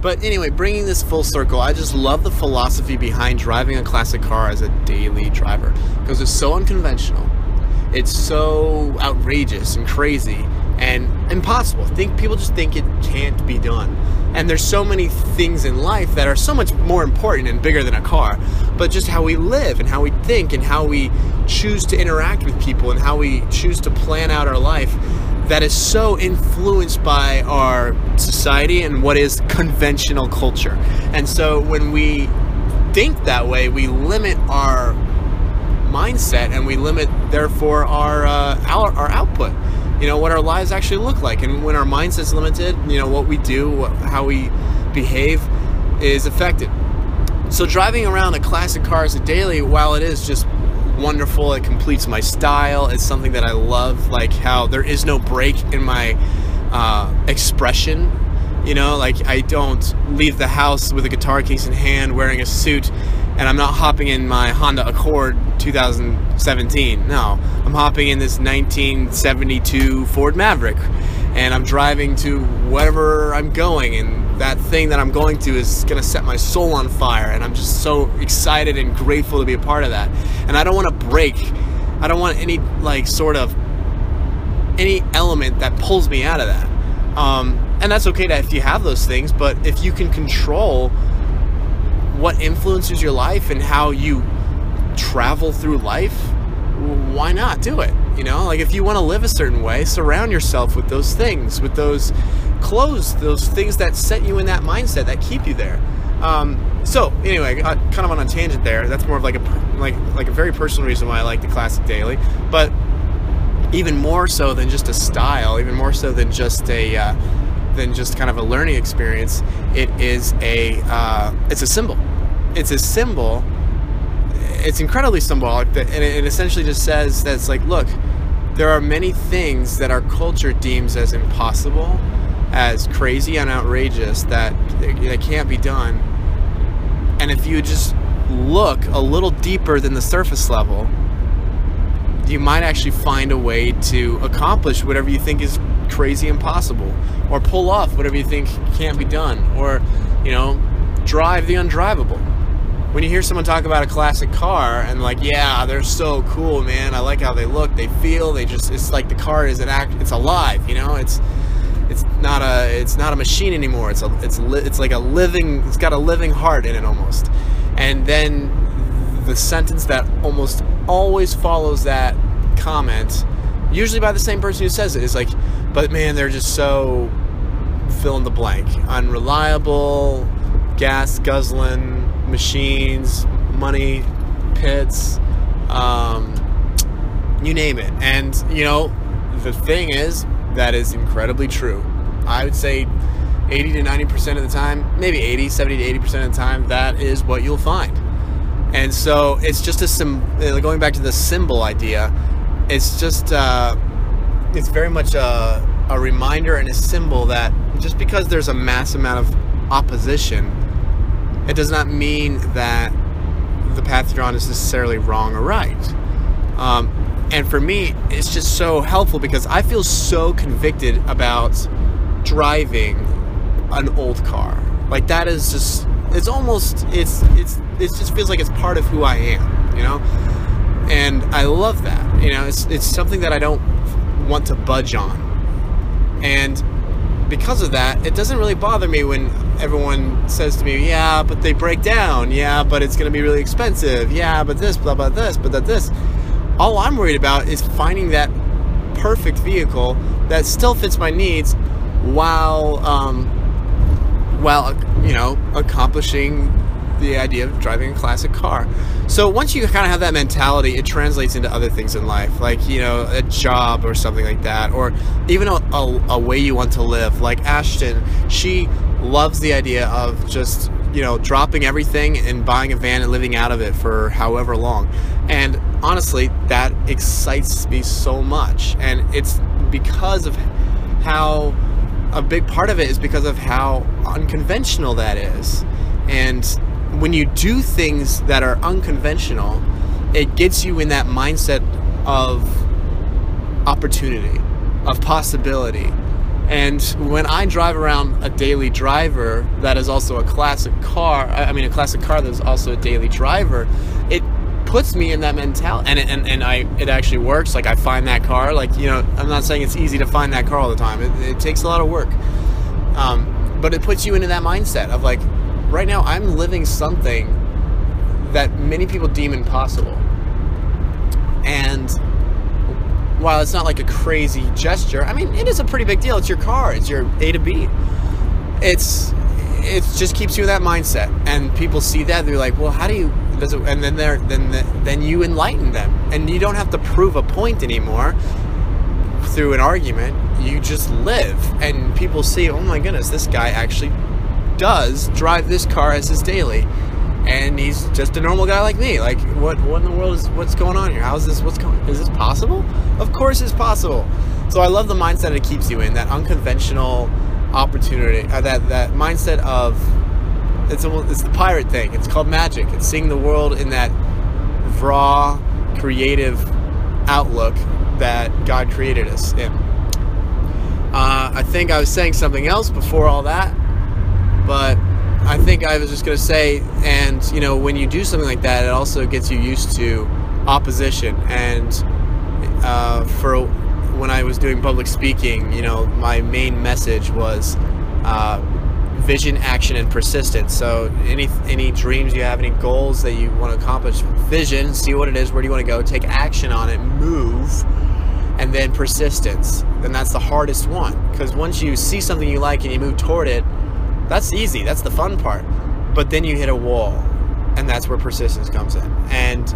But anyway, bringing this full circle, I just love the philosophy behind driving a classic car as a daily driver because it's so unconventional. It's so outrageous and crazy and impossible. Think people just think it can't be done. And there's so many things in life that are so much more important and bigger than a car. But just how we live and how we think and how we choose to interact with people and how we choose to plan out our life that is so influenced by our society and what is conventional culture. And so when we think that way, we limit our mindset and we limit, therefore, our, uh, our, our output. You know, what our lives actually look like. And when our mindset's limited, you know, what we do, how we behave is affected. So driving around a classic car as a daily, while it is just wonderful. It completes my style. It's something that I love, like how there is no break in my uh, expression. You know, like I don't leave the house with a guitar case in hand, wearing a suit, and I'm not hopping in my Honda Accord 2017. No, I'm hopping in this 1972 Ford Maverick, and I'm driving to wherever I'm going, and that thing that I'm going to is going to set my soul on fire. And I'm just so excited and grateful to be a part of that. And I don't want to break, I don't want any, like, sort of, any element that pulls me out of that. Um, and that's okay to, if you have those things, but if you can control what influences your life and how you travel through life, why not do it? You know, like if you want to live a certain way, surround yourself with those things, with those close those things that set you in that mindset that keep you there. Um, so anyway, uh, kind of on a tangent there. That's more of like a like like a very personal reason why I like the classic daily, but even more so than just a style, even more so than just a uh, than just kind of a learning experience. It is a uh, it's a symbol. It's a symbol. It's incredibly symbolic, that, and it, it essentially just says that it's like, look, there are many things that our culture deems as impossible as crazy and outrageous that they can't be done. And if you just look a little deeper than the surface level, you might actually find a way to accomplish whatever you think is crazy impossible, or pull off whatever you think can't be done, or, you know, drive the undrivable. When you hear someone talk about a classic car and like, yeah, they're so cool, man. I like how they look, they feel, they just it's like the car is an act it's alive, you know? It's it's not a it's not a machine anymore. It's a it's li- it's like a living. It's got a living heart in it almost. And then the sentence that almost always follows that comment, usually by the same person who says it, is like, "But man, they're just so fill in the blank, unreliable, gas guzzling machines, money pits." Um, you name it. And, you know, the thing is, that is incredibly true. I would say 80 to 90% of the time, maybe 80, 70 to 80% of the time, that is what you'll find. And so it's just a sim. Uh, going back to the symbol idea, it's just uh, it's very much a, a reminder and a symbol that just because there's a mass amount of opposition, it does not mean that the path on is necessarily wrong or right. Um, and for me, it's just so helpful because I feel so convicted about driving an old car. Like that is just it's almost it's it's it just feels like it's part of who I am, you know? And I love that. You know, it's it's something that I don't want to budge on. And because of that, it doesn't really bother me when everyone says to me, "Yeah, but they break down. Yeah, but it's going to be really expensive. Yeah, but this, blah blah this, but that this." All I'm worried about is finding that perfect vehicle that still fits my needs while, um, while you know, accomplishing the idea of driving a classic car. So once you kind of have that mentality, it translates into other things in life, like you know, a job or something like that, or even a, a, a way you want to live. Like Ashton, she loves the idea of just you know dropping everything and buying a van and living out of it for however long. And honestly, that excites me so much. And it's because of how a big part of it is because of how unconventional that is. And when you do things that are unconventional, it gets you in that mindset of opportunity, of possibility. And when I drive around a daily driver that is also a classic car, I mean a classic car that is also a daily driver, puts me in that mentality, and it, and and I it actually works. Like I find that car. Like you know, I'm not saying it's easy to find that car all the time. It, it takes a lot of work, um, but it puts you into that mindset of like, right now I'm living something that many people deem impossible, and while it's not like a crazy gesture, I mean, it is a pretty big deal. It's your car. It's your A to B. It's it just keeps you in that mindset, and people see that they're like, well, how do you? And then they're then then you enlighten them, and you don't have to prove a point anymore through an argument. You just live, and people see, oh my goodness, this guy actually does drive this car as his daily and he's just a normal guy like me. Like, what what in the world is what's going on here? How is this? What's going? Is this possible? Of course, it's possible. So I love the mindset it keeps you in that unconventional opportunity, uh, that that mindset of it's a, it's the pirate thing. It's called magic. It's seeing the world in that raw, creative outlook that God created us in. Uh, I think I was saying something else before all that, but I think I was just going to say, and you know, when you do something like that, it also gets you used to opposition. And uh, for when I was doing public speaking, you know, my main message was uh, vision, action, and persistence. So, any any dreams you have, any goals that you want to accomplish, vision, see what it is, where do you want to go, take action on it, move, and then persistence. And that's the hardest one because once you see something you like and you move toward it that's easy. That's the fun part. But then you hit a wall, and that's where persistence comes in. And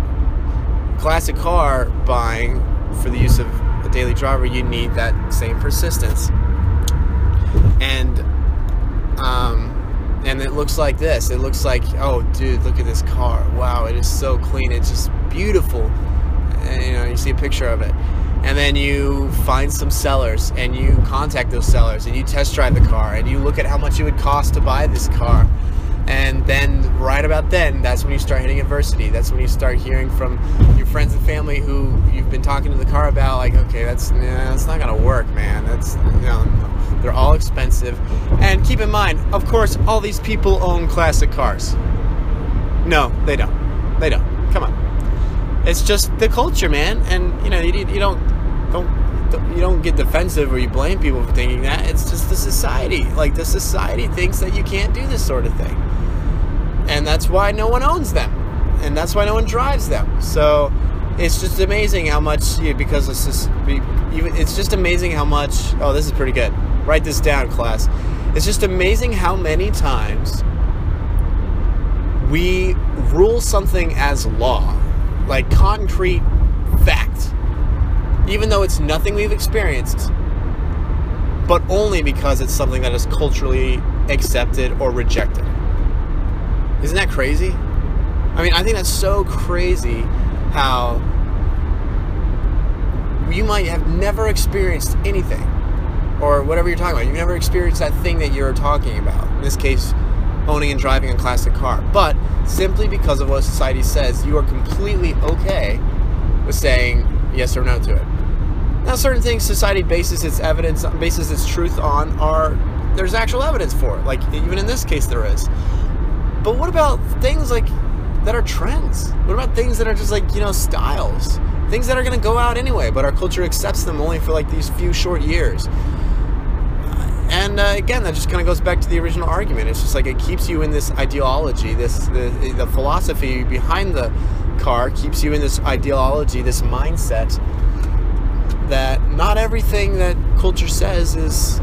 classic car buying for the use of a daily driver, you need that same persistence. And um, and it looks like this. It looks like, oh, dude, look at this car. Wow, it is so clean. It's just beautiful. And, you know, you see a picture of it and then you find some sellers and you contact those sellers and you test drive the car and you look at how much it would cost to buy this car and then right about then that's when you start hitting adversity that's when you start hearing from your friends and family who you've been talking to the car about like okay that's nah, that's not gonna work man that's you know they're all expensive and keep in mind of course all these people own classic cars no they don't they don't come on it's just the culture, man. And you know, you, you don't don't you don't get defensive or you blame people for thinking that. It's just the society. Like the society thinks that you can't do this sort of thing, and that's why no one owns them, and that's why no one drives them. So it's just amazing how much because it's just it's just amazing how much. Oh, this is pretty good. Write this down, class. It's just amazing how many times we rule something as law, like concrete fact even though it's nothing we've experienced, but only because it's something that is culturally accepted or rejected. Isn't that crazy? I mean, I think that's so crazy how you might have never experienced anything or whatever you're talking about. You've never experienced that thing that you're talking about. In this case, owning and driving a classic car. But simply because of what society says, you are completely okay with saying yes or no to it. Now, certain things society bases its evidence, bases its truth on, are there's actual evidence for it. Like even in this case, there is. But what about things like that are trends? What about things that are just like you know styles? Things that are going to go out anyway, but our culture accepts them only for like these few short years. And uh, again, that just kind of goes back to the original argument. It's just like it keeps you in this ideology, this the, the philosophy behind the car keeps you in this ideology, this mindset that not everything that culture says is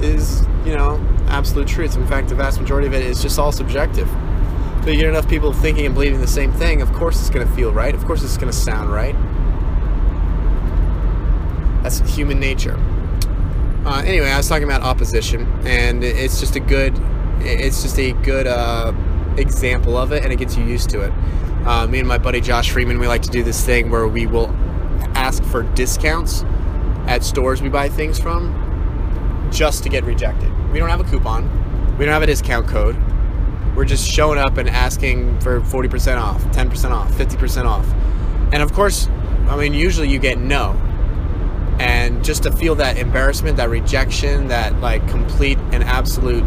is you know absolute truth. In fact, the vast majority of it is just all subjective. But you get enough people thinking and believing the same thing, of course it's going to feel right. Of course it's going to sound right. That's human nature. Uh, anyway, I was talking about opposition, and it's just a good, it's just a good uh, example of it, and it gets you used to it. Uh, me and my buddy Josh Freeman, we like to do this thing where we will ask for discounts at stores we buy things from just to get rejected. We don't have a coupon, we don't have a discount code. We're just showing up and asking for 40% off, 10% off, 50% off. And of course, I mean, usually you get no. And just to feel that embarrassment, that rejection, that like complete and absolute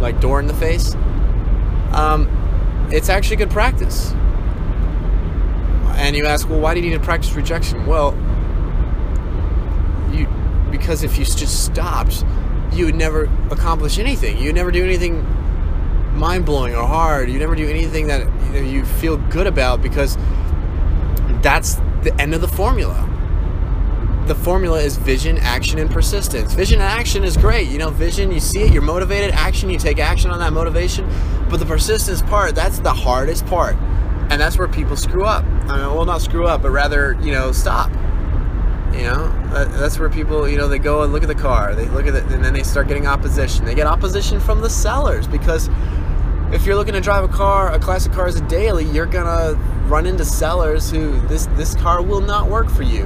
like door in the face, um, it's actually good practice. And you ask, well, why do you need to practice rejection? Well, you because if you just stopped, you would never accomplish anything. You would never do anything mind blowing or hard. You never do anything that you, know, you feel good about because that's the end of the formula. The formula is vision, action, and persistence. Vision and action is great. You know, vision, you see it, you're motivated. Action, you take action on that motivation. But the persistence part, that's the hardest part. And that's where people screw up. I mean, well, not screw up, but rather, you know, stop. You know, that's where people, you know, they go and look at the car. They look at it, and then they start getting opposition. They get opposition from the sellers because if you're looking to drive a car, a classic car as a daily, you're gonna run into sellers who this this car will not work for you,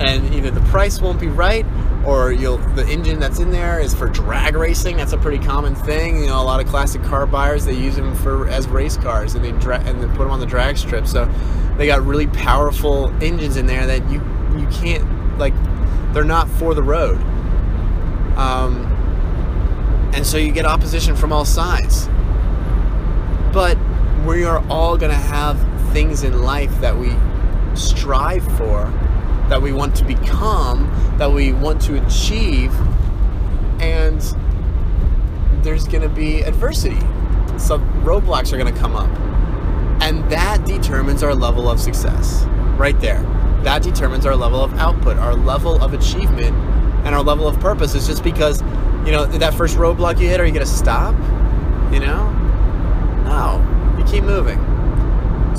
and either the price won't be right, or you'll the engine that's in there is for drag racing. That's a pretty common thing. You know, a lot of classic car buyers they use them for as race cars, and they dra- and they put them on the drag strip. So they got really powerful engines in there that you you can't like they're not for the road. Um, and so you get opposition from all sides. But we are all going to have things in life that we strive for, that we want to become, that we want to achieve, and there's going to be adversity. Some roadblocks are going to come up. And that determines our level of success. Right there. That determines our level of output, our level of achievement, and our level of purpose. Is just because, you know, that first roadblock you hit, are you going to stop? You know? No, you keep moving.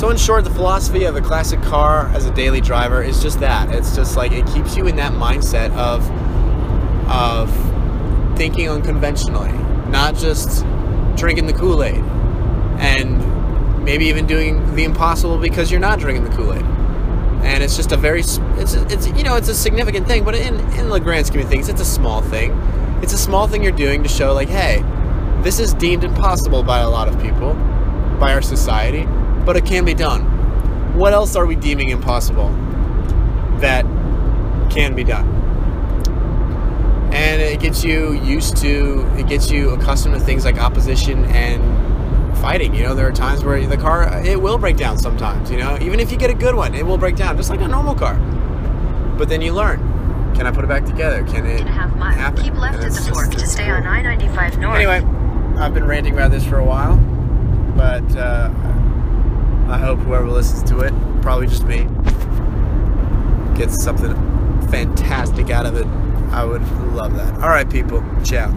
So, in short, the philosophy of a classic car as a daily driver is just that. It's just like it keeps you in that mindset of of thinking unconventionally, not just drinking the Kool Aid, and maybe even doing the impossible because you're not drinking the Kool Aid. And it's just a very, it's it's you know it's a significant thing, but in in the grand scheme of things, it's a small thing. It's a small thing you're doing to show like, hey, this is deemed impossible by a lot of people, by our society, but it can be done. What else are we deeming impossible that can be done? And it gets you used to, it gets you accustomed to things like opposition and fighting. You know, there are times where the car, it will break down sometimes, you know, even if you get a good one, it will break down, just like a normal car. But then you learn. Can I put it back together? Can it happen? Keep left at the fork to stay cool. on I-95 North. Anyway, I've been ranting about this for a while, but uh, I hope whoever listens to it, probably just me, gets something fantastic out of it. I would love that. All right, people. Ciao.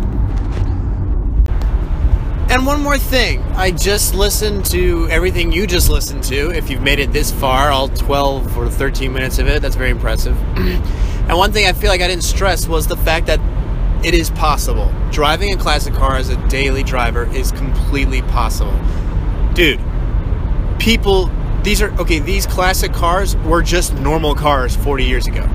And one more thing. I just listened to everything you just listened to. If you've made it this far, all 12 or 13 minutes of it, that's very impressive. and one thing I feel like I didn't stress was the fact that it is possible. Driving a classic car as a daily driver is completely possible. Dude, people, these are, okay, these classic cars were just normal cars 40 years ago.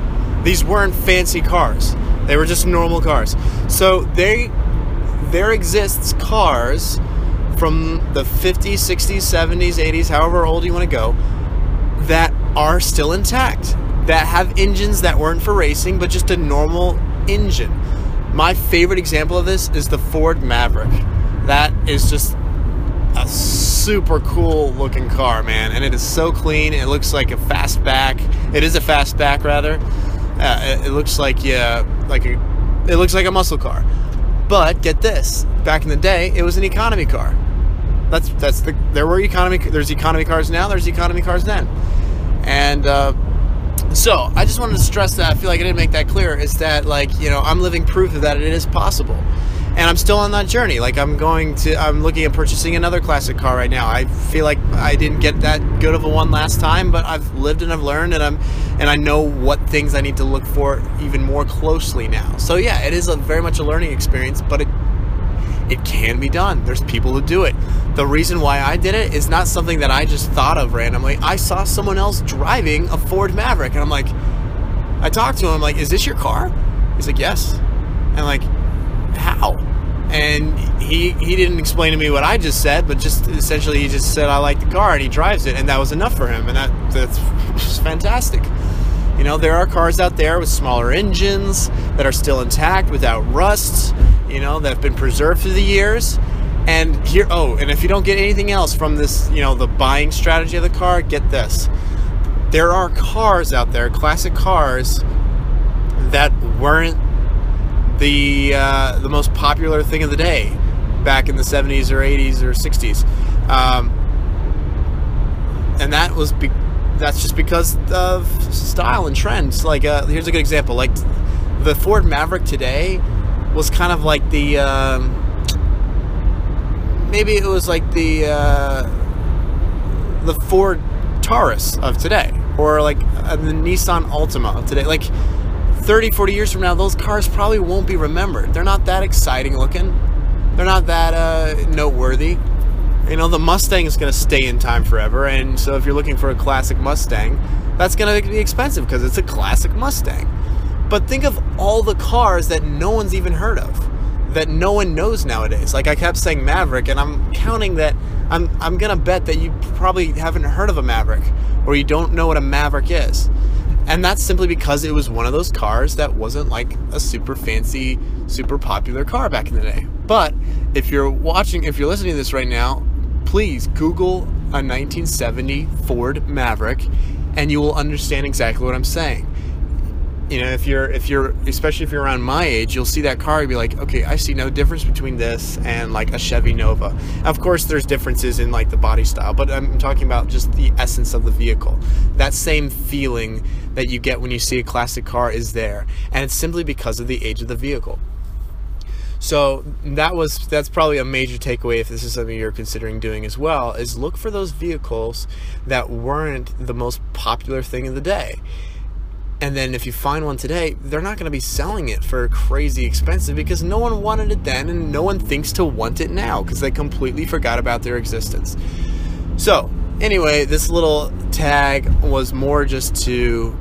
These weren't fancy cars. They were just normal cars. So they, there exists cars from the 50s, 60s, 70s, 80s, however old you want to go, that are still intact. That have engines that weren't for racing, but just a normal engine my favorite example of this is the Ford Maverick. That is just super cool looking car, man, and it is so clean. It looks like a fastback. It is a fastback, rather. Uh, it, it, looks like yeah, like a, it looks like a muscle car. But get this: back in the day, it was an economy car. That's that's the there were economy. There's economy cars now. There's economy cars then, and. Uh, so I just wanted to stress that. I feel like I didn't make that clear. Is that like you know I'm living proof of that it is possible, and I'm still on that journey. Like I'm going to, I'm looking at purchasing another classic car right now. I feel like I didn't get that good of a one last time, but I've lived and I've learned, and I'm, and I know what things I need to look for even more closely now. So yeah, it is a very much a learning experience, but it it can be done. There's people who do it. The reason why I did it is not something that I just thought of randomly. I saw someone else driving a Ford Maverick, and I'm like, I talked to him, I'm like, is this your car? He's like, yes. And like, how? And he he didn't explain to me what I just said, but just essentially he just said I like the car and he drives it, and that was enough for him, and that that's fantastic. You know, there are cars out there with smaller engines that are still intact without rust, you know, that have been preserved through the years. And here, oh, and if you don't get anything else from this, you know, the buying strategy of the car, get this. There are cars out there, classic cars, that weren't the uh, the most popular thing of the day back in the 70s or 80s or 60s. Um, and that was be- that's just because of style and trends. Like, uh, here's a good example. Like, the Ford Maverick today was kind of like the um, maybe it was like the uh, the Ford Taurus of today, or like uh, the Nissan Altima of today. Like 30, 40 years from now, those cars probably won't be remembered. They're not that exciting looking. They're not that uh, noteworthy. You know, the Mustang is going to stay in time forever, and so if you're looking for a classic Mustang, that's going to be expensive because it's a classic Mustang. But think of all the cars that no one's even heard of, that no one knows nowadays. Like I kept saying Maverick, and I'm counting that. I'm I'm gonna bet that you probably haven't heard of a Maverick, or you don't know what a Maverick is. And that's simply because it was one of those cars that wasn't like a super fancy, super popular car back in the day. But if you're watching, if you're listening to this right now, please Google a 1970 Ford Maverick and you will understand exactly what I'm saying. You know, if you're if you're especially if you're around my age, you'll see that car and be like, okay, I see no difference between this and like a Chevy Nova. Of course, there's differences in like the body style, but I'm talking about just the essence of the vehicle. That same feeling that you get when you see a classic car is there, and it's simply because of the age of the vehicle. So that was that's probably a major takeaway if this is something you're considering doing as well is look for those vehicles that weren't the most popular thing of the day. And then if you find one today, they're not going to be selling it for crazy expensive because no one wanted it then and no one thinks to want it now because they completely forgot about their existence. So, anyway, this little tag was more just to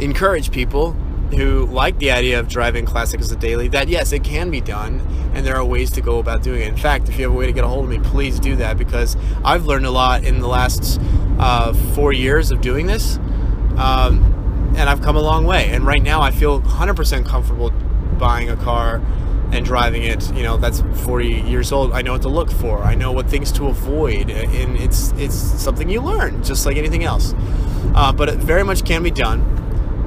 encourage people who like the idea of driving classic as a daily that yes it can be done and there are ways to go about doing it in fact if you have a way to get a hold of me please do that because i've learned a lot in the last uh, four years of doing this um, and i've come a long way. And right now i feel 100% comfortable buying a car and driving it. You know that's 40 years old. I know what to look for. I know what things to avoid. And it's it's something you learn just like anything else. Uh, but it very much can be done.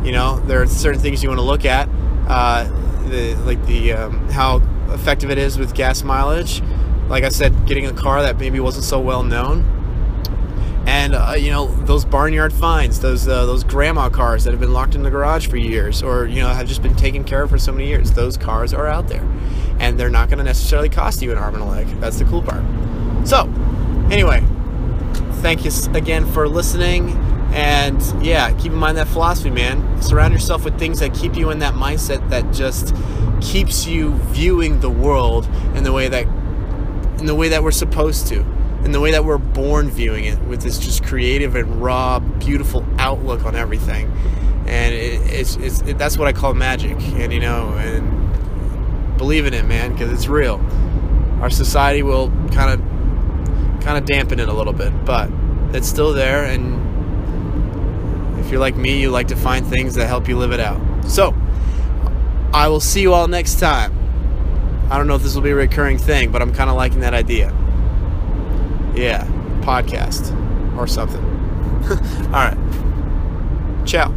You know, there are certain things you want to look at, uh, the, like the um, how effective it is with gas mileage. Like I said, getting a car that maybe wasn't so well known, and uh, you know those barnyard finds, those uh, those grandma cars that have been locked in the garage for years, or you know have just been taken care of for so many years. Those cars are out there, and they're not going to necessarily cost you an arm and a leg. That's the cool part. So, anyway, thank you again for listening and yeah, keep in mind that philosophy, man. Surround yourself with things that keep you in that mindset that just keeps you viewing the world in the way that in the way that we're supposed to, in the way that we're born viewing it, with this just creative and raw, beautiful outlook on everything. And it, it's, it's it, that's what I call magic, and you know, and believe in it, man, because it's real. Our society will kind of kind of dampen it a little bit, but it's still there, and if you're like me, you like to find things that help you live it out. So, I will see you all next time. I don't know if this will be a recurring thing, but I'm kind of liking that idea. Yeah, podcast or something. all right. Ciao.